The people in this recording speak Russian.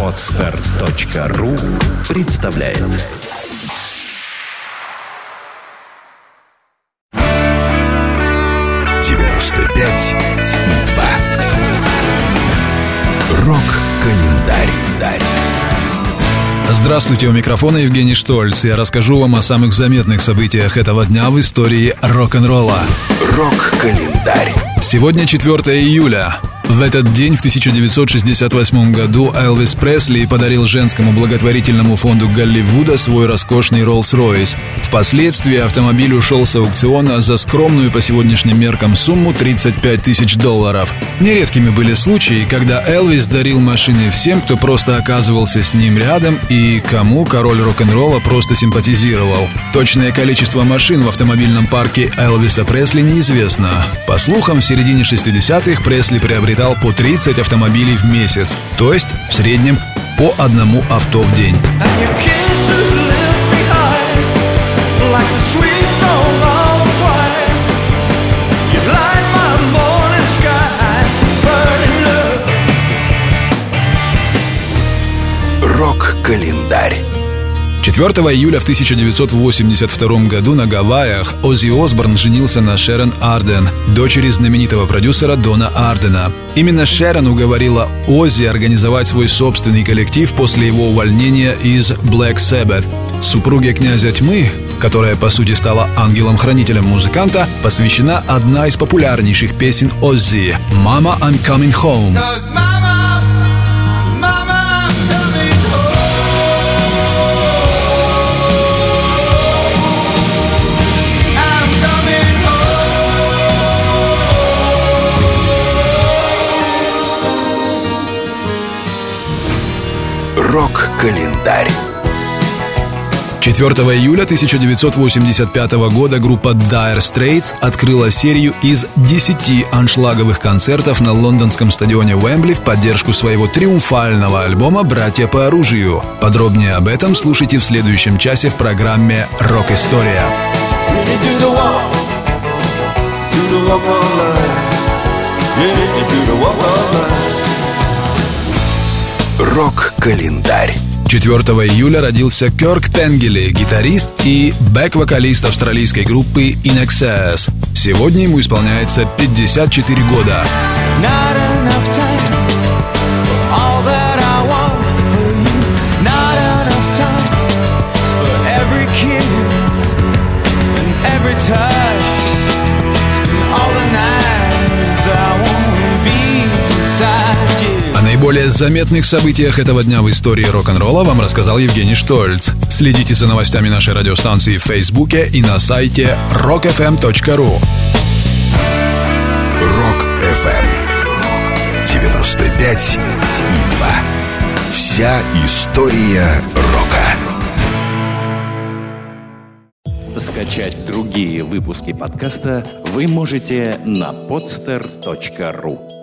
Отстар.ру представляет девяносто пять и два. Рок-календарь. Здравствуйте, у микрофона Евгений Штольц. Я расскажу вам о самых заметных событиях этого дня в истории рок-н-ролла. Рок-календарь. Сегодня 4 июля. В этот день, в 1968 году, Элвис Пресли подарил женскому благотворительному фонду Голливуда свой роскошный Rolls-Royce. Впоследствии автомобиль ушел с аукциона за скромную по сегодняшним меркам сумму 35 тысяч долларов. Нередкими были случаи, когда Элвис дарил машины всем, кто просто оказывался с ним рядом и кому король рок-н-ролла просто симпатизировал. Точное количество машин в автомобильном парке Элвиса Пресли неизвестно. По слухам, в середине 60-х Пресли приобретал по 30 автомобилей в месяц, то есть в среднем по одному авто в день. Рок-календарь. 4 июля в 1982 году на Гавайях Оззи Осборн женился на Шерон Арден, дочери знаменитого продюсера Дона Ардена. Именно Шерон уговорила Оззи организовать свой собственный коллектив после его увольнения из Black Sabbath. Супруге князя тьмы, которая по сути стала ангелом-хранителем музыканта, посвящена одна из популярнейших песен Оззи «Mama, I'm Coming Home». Рок-календарь. 4 июля 1985 года группа Dire Straits открыла серию из 10 аншлаговых концертов на лондонском стадионе Уэмбли в поддержку своего триумфального альбома «Братья по оружию». Подробнее об этом слушайте в следующем часе в программе «Рок-история». Walk, do the walk all night. Рок-календарь. 4 июля родился Кёрк Тенгели, гитарист и бэк-вокалист австралийской группы In Excess. Сегодня ему исполняется 54 года. Наиболее заметных событиях этого дня в истории рок-н-ролла вам рассказал Евгений Штольц. Следите за новостями нашей радиостанции в Фейсбуке и на сайте rockfm.ru. Rock FM. 95 и 2. Вся история рока. Скачать другие выпуски подкаста вы можете на podster.ru